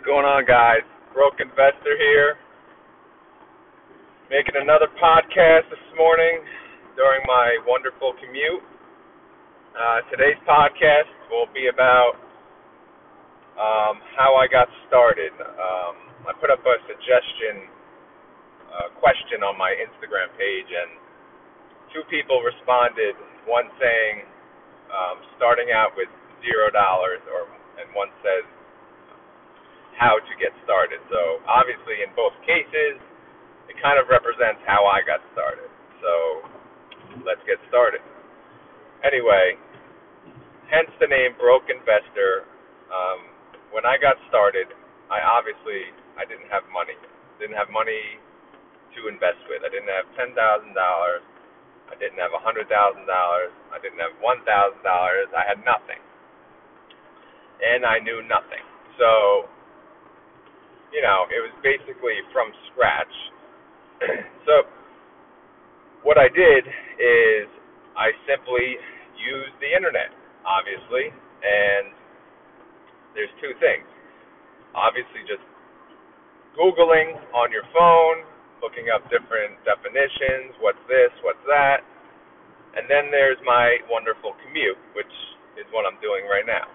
What's going on, guys? Broke Investor here. Making another podcast this morning during my wonderful commute. Uh, today's podcast will be about um, how I got started. Um, I put up a suggestion uh, question on my Instagram page, and two people responded. One saying um, starting out with zero dollars, or and one says how to get started. So obviously, in both cases, it kind of represents how I got started. So let's get started. Anyway, hence the name Broke Investor. Um, when I got started, I obviously I didn't have money. Didn't have money to invest with. I didn't have ten thousand dollars. I didn't have a hundred thousand dollars. I didn't have one thousand dollars. I had nothing, and I knew nothing. So you know, it was basically from scratch. so what I did is I simply used the internet, obviously, and there's two things. Obviously, just Googling on your phone, looking up different definitions, what's this, what's that, and then there's my wonderful commute, which is what I'm doing right now.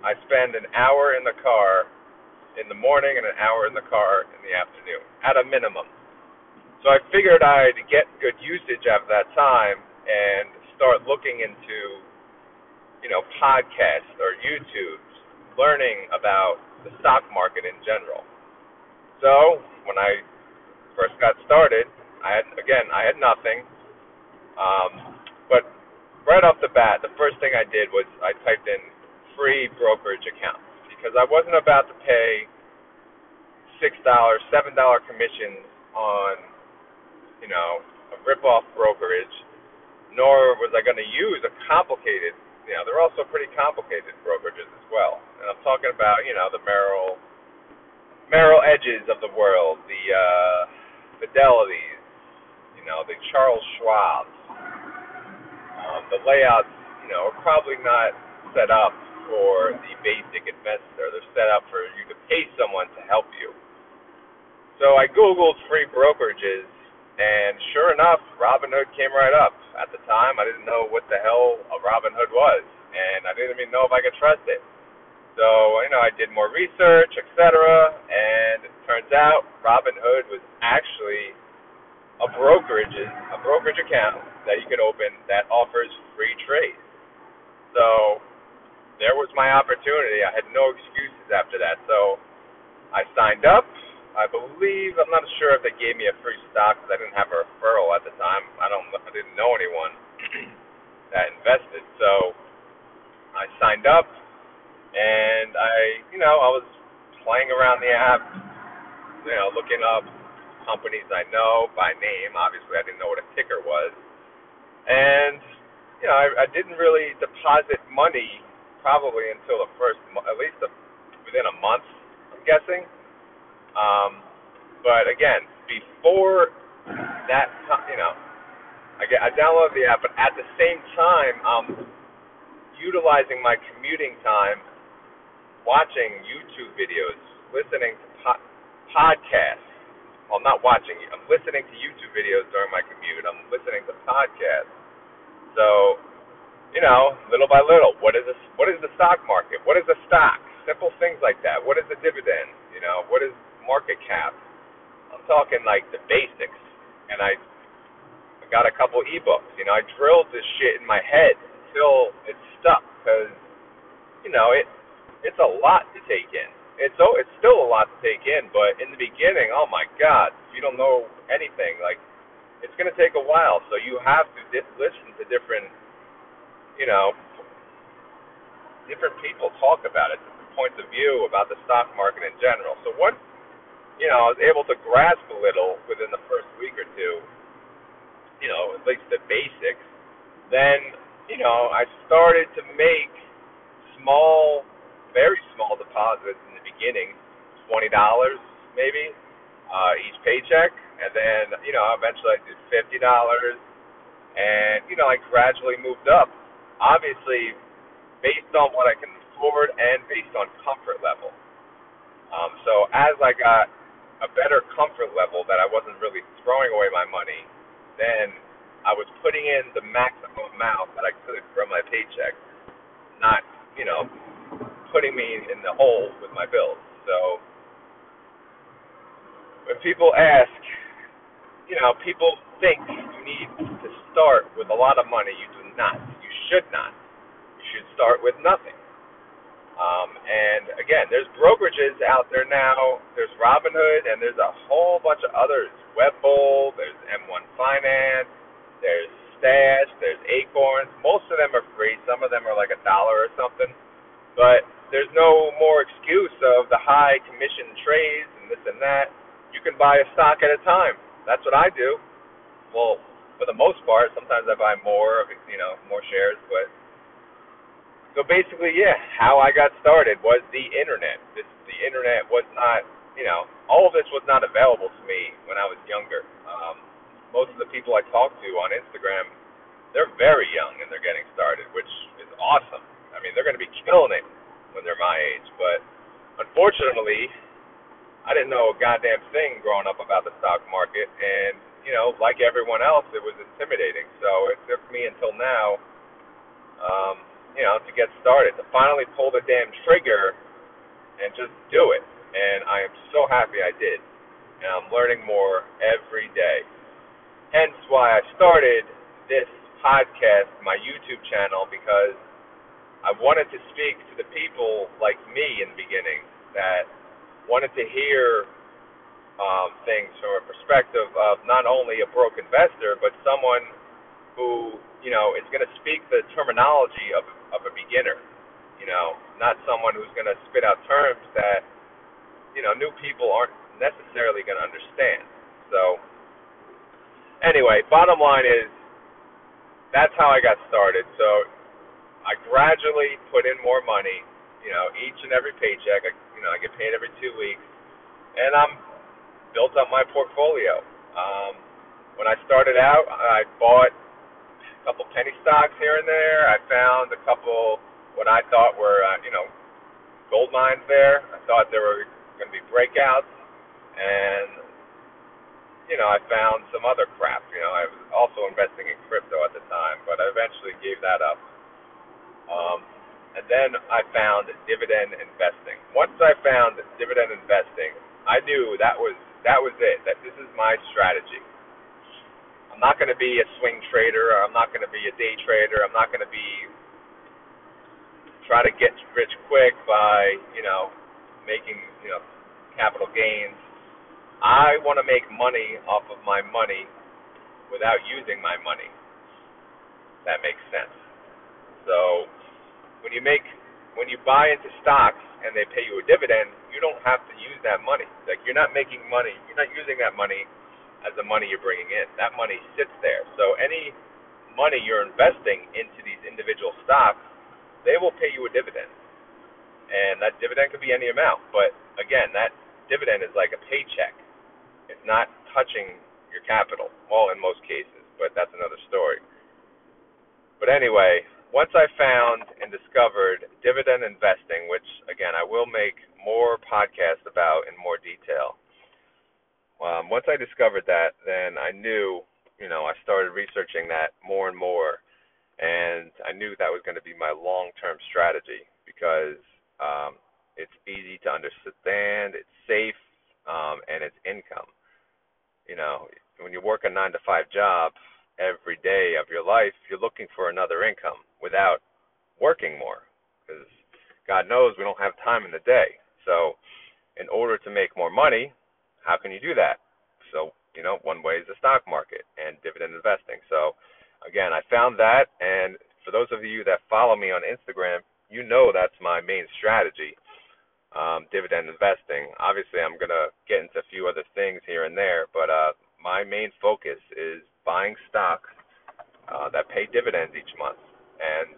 I spend an hour in the car in the morning and an hour in the car in the afternoon, at a minimum. So I figured I'd get good usage out of that time and start looking into, you know, podcasts or YouTubes, learning about the stock market in general. So when I first got started, I had again I had nothing, um, but right off the bat, the first thing I did was I typed in free brokerage account because I wasn't about to pay six dollars, seven dollar commissions on, you know, a rip-off brokerage, nor was I going to use a complicated. You know, they're also pretty complicated brokerages as well. And I'm talking about, you know, the Merrill, Merrill Edges of the world, the uh, Fidelities, you know, the Charles Schwabs. Um, the layouts, you know, are probably not set up for the basic investor. They're set up for you to pay someone to help you. So I Googled free brokerages, and sure enough, Robinhood came right up. At the time, I didn't know what the hell a Robinhood was, and I didn't even know if I could trust it. So, you know, I did more research, etc., and it turns out Robinhood was actually a brokerage, a brokerage account that you could open that offers free trades. So there was my opportunity. I had no excuses after that. So I signed up. I believe I'm not sure if they gave me a free stock because I didn't have a referral at the time. I don't. I didn't know anyone that invested. So I signed up, and I, you know, I was playing around the app, you know, looking up companies I know by name. Obviously, I didn't know what a ticker was, and you know, I, I didn't really deposit money probably until the first, at least a, within a month, I'm guessing. Um, but again, before that, you know, I get I downloaded the app, but at the same time, I'm utilizing my commuting time, watching YouTube videos, listening to po- podcasts. Well, I'm not watching. I'm listening to YouTube videos during my commute. I'm listening to podcasts. So you know, little by little, what is a, what is the stock market? What is a stock? Simple things like that. What is a dividend? You know, what is market cap? I'm talking like the basics. And I, I got a couple ebooks. You know, I drilled this shit in my head until it stuck because, you know, it it's a lot to take in. It's oh, it's still a lot to take in, but in the beginning, oh my God, you don't know anything. Like, it's gonna take a while, so you have to di- listen to different you know, different people talk about it, different points of view about the stock market in general. So what, you know, I was able to grasp a little within the first week or two, you know, at least the basics. Then, you know, I started to make small, very small deposits in the beginning, twenty dollars maybe uh, each paycheck, and then, you know, eventually I did fifty dollars, and you know, I gradually moved up obviously based on what I can afford and based on comfort level. Um, so as I got a better comfort level that I wasn't really throwing away my money, then I was putting in the maximum amount that I could from my paycheck, not, you know, putting me in the hole with my bills. So when people ask, you know, people think you need to start with a lot of money. You do not. Should not. You should start with nothing. Um, and again, there's brokerages out there now. There's Robinhood, and there's a whole bunch of others. Webull, there's M1 Finance, there's Stash, there's Acorns. Most of them are free. Some of them are like a dollar or something. But there's no more excuse of the high commission trades and this and that. You can buy a stock at a time. That's what I do. Well, for the most part, sometimes I buy more, of you know, more shares, but so basically, yeah, how I got started was the internet. This, the internet was not, you know, all of this was not available to me when I was younger. Um, most of the people I talk to on Instagram, they're very young and they're getting started, which is awesome. I mean, they're going to be killing it when they're my age. But unfortunately, I didn't know a goddamn thing growing up about the stock market, and you know, like everyone else, it was intimidating. So it took me until now. Um, you know, to get started, to finally pull the damn trigger and just do it. And I am so happy I did. And I'm learning more every day. Hence why I started this podcast, my YouTube channel, because I wanted to speak to the people like me in the beginning that wanted to hear um, things from a perspective of not only a broke investor, but someone who, you know, is going to speak the terminology of of a beginner. You know, not someone who's going to spit out terms that you know new people aren't necessarily going to understand. So, anyway, bottom line is that's how I got started. So, I gradually put in more money. You know, each and every paycheck. I, you know, I get paid every two weeks, and I'm built up my portfolio. Um, when I started out, I bought a couple penny stocks here and there. I found a couple what I thought were uh, you know gold mines there. I thought there were going to be breakouts, and you know I found some other crap. You know I was also investing in crypto at the time, but I eventually gave that up. Um, and then I found dividend investing. Once I found dividend investing, I knew that was that was it. That this is my strategy. I'm not going to be a swing trader. I'm not going to be a day trader. I'm not going to be try to get rich quick by you know making you know capital gains. I want to make money off of my money without using my money. That makes sense. So when you make when you buy into stocks and they pay you a dividend, you don't have to use that money. Like you're not making money. You're not using that money as the money you're bringing in. That money sits there. So any money you're investing into these individual stocks, they will pay you a dividend. And that dividend could be any amount. But again, that dividend is like a paycheck. It's not touching your capital. Well, in most cases, but that's another story. But anyway, once I found and discovered dividend investing, which again I will make more podcasts about in more detail, um, once I discovered that, then I knew, you know, I started researching that more and more, and I knew that was going to be my long-term strategy because um, it's easy to understand, it's safe, um, and it's income. You know, when you work a nine to five job every day of your life, you're looking for another income without working more, because God knows we don't have time in the day. So, in order to make more money, how can you do that? So, you know, one way is the stock market and dividend investing. So, again, I found that, and for those of you that follow me on Instagram, you know that's my main strategy, um, dividend investing. Obviously, I'm going to get into a few other things here and there, my main focus is buying stocks uh, that pay dividends each month. And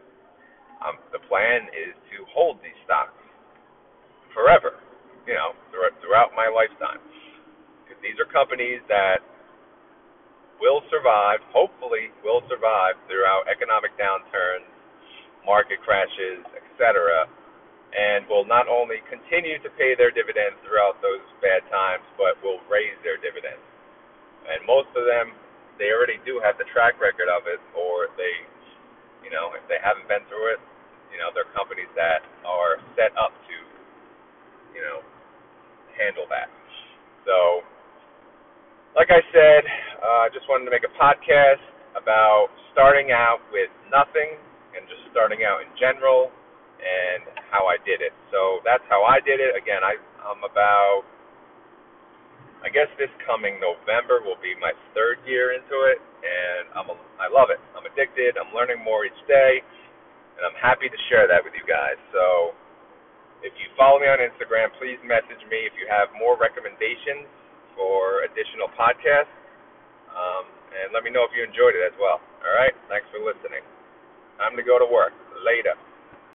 um, the plan is to hold these stocks forever, you know, throughout my lifetime. Because These are companies that will survive, hopefully will survive throughout economic downturns, market crashes, etc. and will not only continue to pay their dividends throughout those bad times, but will raise their dividends. And most of them, they already do have the track record of it, or they, you know, if they haven't been through it, you know, they're companies that are set up to, you know, handle that. So, like I said, I uh, just wanted to make a podcast about starting out with nothing and just starting out in general and how I did it. So that's how I did it. Again, I, I'm about, I guess this coming November will be my third year into it, and I'm a, I love it. I'm addicted. I'm learning more each day, and I'm happy to share that with you guys. So if you follow me on Instagram, please message me if you have more recommendations for additional podcasts. Um, and let me know if you enjoyed it as well. All right? Thanks for listening. Time to go to work. Later.